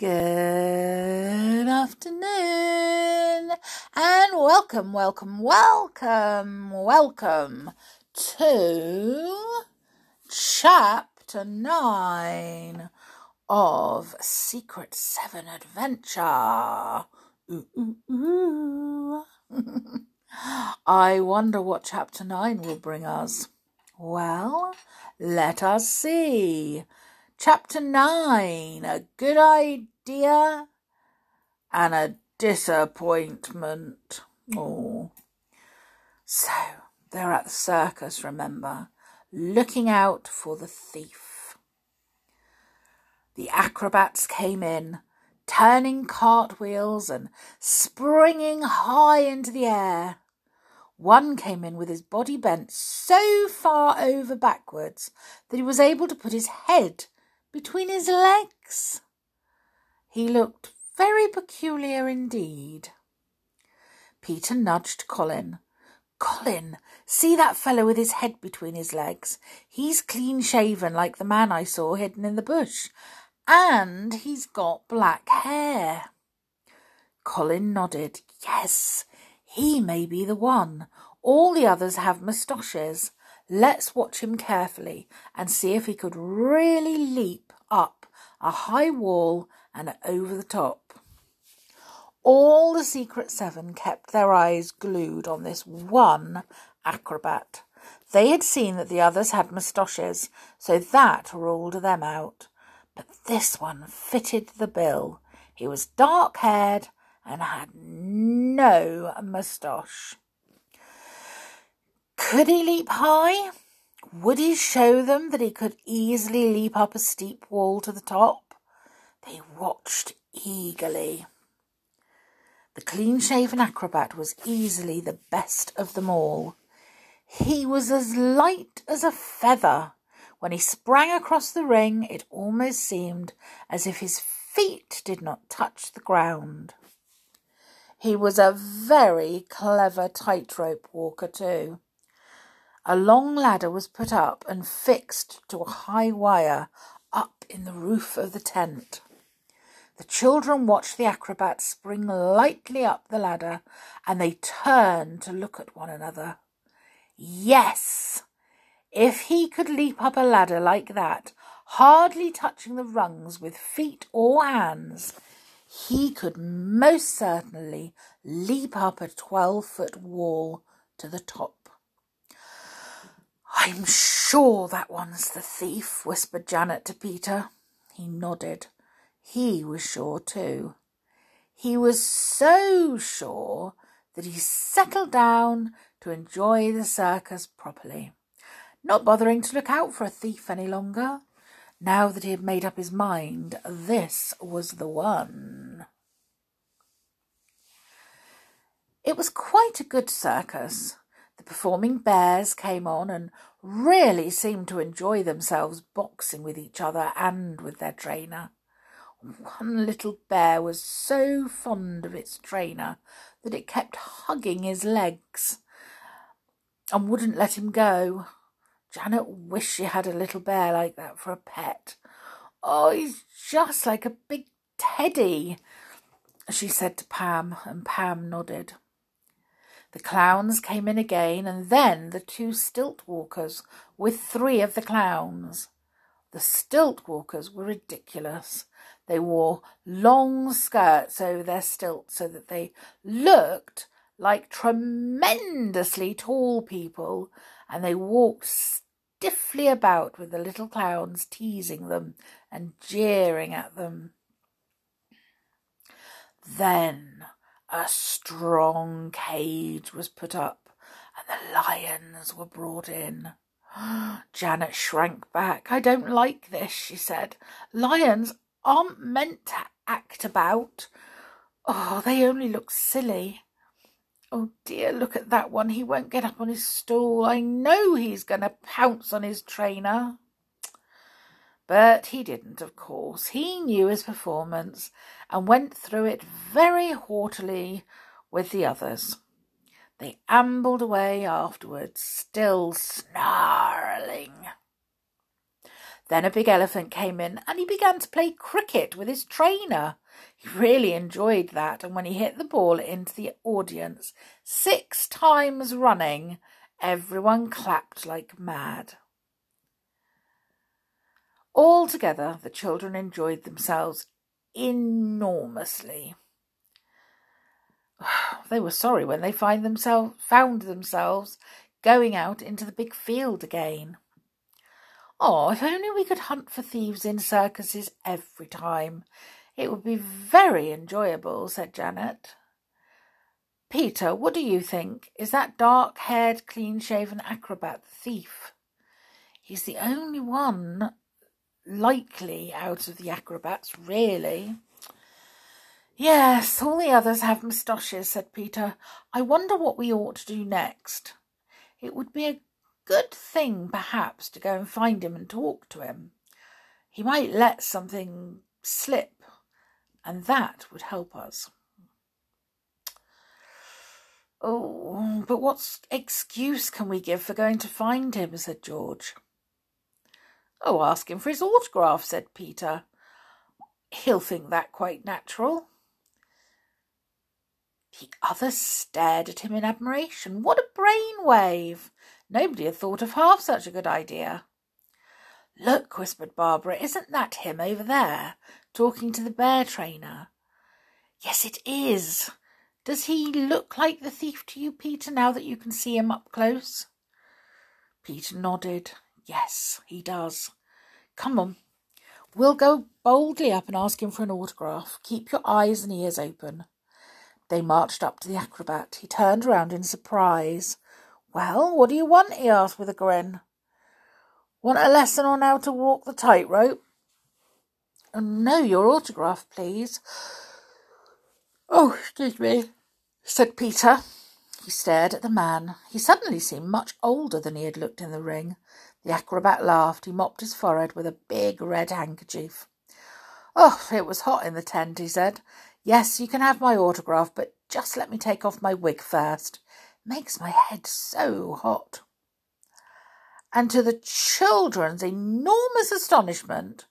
Good afternoon and welcome, welcome, welcome, welcome to chapter 9 of Secret 7 Adventure. Ooh, ooh, ooh. I wonder what chapter 9 will bring us. Well, let us see. Chapter 9 A Good Idea and a Disappointment. Oh. So, they're at the circus, remember, looking out for the thief. The acrobats came in, turning cartwheels and springing high into the air. One came in with his body bent so far over backwards that he was able to put his head between his legs. He looked very peculiar indeed. Peter nudged Colin. Colin, see that fellow with his head between his legs? He's clean shaven like the man I saw hidden in the bush, and he's got black hair. Colin nodded. Yes, he may be the one. All the others have moustaches. Let's watch him carefully and see if he could really leap up a high wall and over the top. All the Secret Seven kept their eyes glued on this one acrobat. They had seen that the others had moustaches, so that ruled them out. But this one fitted the bill. He was dark haired and had no moustache. Could he leap high? Would he show them that he could easily leap up a steep wall to the top? They watched eagerly. The clean shaven acrobat was easily the best of them all. He was as light as a feather. When he sprang across the ring, it almost seemed as if his feet did not touch the ground. He was a very clever tightrope walker, too. A long ladder was put up and fixed to a high wire up in the roof of the tent. The children watched the acrobat spring lightly up the ladder and they turned to look at one another. Yes! If he could leap up a ladder like that, hardly touching the rungs with feet or hands, he could most certainly leap up a twelve foot wall to the top. I'm sure that one's the thief, whispered Janet to Peter. He nodded. He was sure too. He was so sure that he settled down to enjoy the circus properly, not bothering to look out for a thief any longer. Now that he had made up his mind, this was the one. It was quite a good circus. The performing bears came on and really seemed to enjoy themselves boxing with each other and with their trainer. One little bear was so fond of its trainer that it kept hugging his legs and wouldn't let him go. Janet wished she had a little bear like that for a pet. Oh, he's just like a big teddy, she said to Pam, and Pam nodded. The clowns came in again, and then the two stilt walkers with three of the clowns. The stilt walkers were ridiculous. They wore long skirts over their stilts so that they looked like tremendously tall people, and they walked stiffly about with the little clowns teasing them and jeering at them. Then a strong cage was put up, and the lions were brought in. Janet shrank back. I don't like this, she said. Lions aren't meant to act about. Oh, they only look silly. Oh dear, look at that one. He won't get up on his stool. I know he's going to pounce on his trainer. But he didn't, of course. He knew his performance and went through it very haughtily with the others. They ambled away afterwards, still snarling. Then a big elephant came in and he began to play cricket with his trainer. He really enjoyed that, and when he hit the ball into the audience six times running, everyone clapped like mad. Altogether, the children enjoyed themselves enormously. They were sorry when they find themselves found themselves going out into the big field again. Oh, if only we could hunt for thieves in circuses every time. It would be very enjoyable, said Janet. Peter, what do you think? Is that dark haired, clean shaven acrobat the thief? He's the only one likely out of the acrobats, really. Yes, all the others have moustaches, said Peter. I wonder what we ought to do next. It would be a good thing, perhaps, to go and find him and talk to him. He might let something slip, and that would help us. Oh, but what excuse can we give for going to find him? said George. Oh, ask him for his autograph, said Peter. He'll think that quite natural. The others stared at him in admiration. What a brain wave! Nobody had thought of half such a good idea. Look, whispered Barbara, isn't that him over there, talking to the bear trainer? Yes, it is. Does he look like the thief to you, Peter, now that you can see him up close? Peter nodded. Yes, he does. Come on. We'll go boldly up and ask him for an autograph. Keep your eyes and ears open. They marched up to the acrobat. He turned round in surprise. Well, what do you want? he asked with a grin. Want a lesson on how to walk the tightrope? Oh, no, your autograph, please. Oh, excuse me, said Peter. He stared at the man. He suddenly seemed much older than he had looked in the ring. The acrobat laughed. He mopped his forehead with a big red handkerchief. Oh, it was hot in the tent, he said. Yes, you can have my autograph, but just let me take off my wig first makes my head so hot. And to the children's enormous astonishment,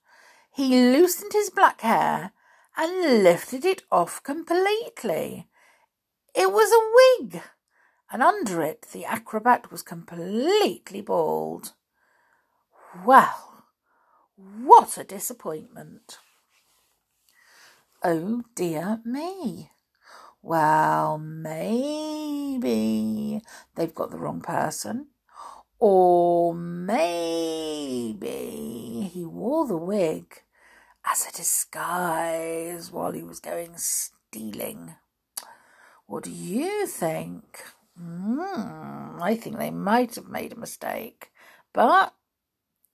he loosened his black hair and lifted it off completely. It was a wig, and under it the acrobat was completely bald. Well, what a disappointment! Oh dear me! Well, maybe they've got the wrong person. Or maybe he wore the wig as a disguise while he was going stealing. What do you think? Mm, I think they might have made a mistake, but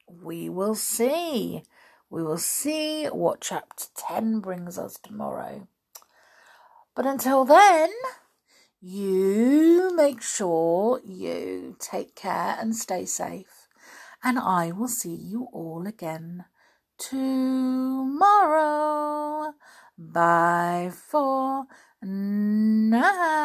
we will see. We will see what chapter 10 brings us tomorrow. But until then, you make sure you take care and stay safe. And I will see you all again tomorrow. Bye for now.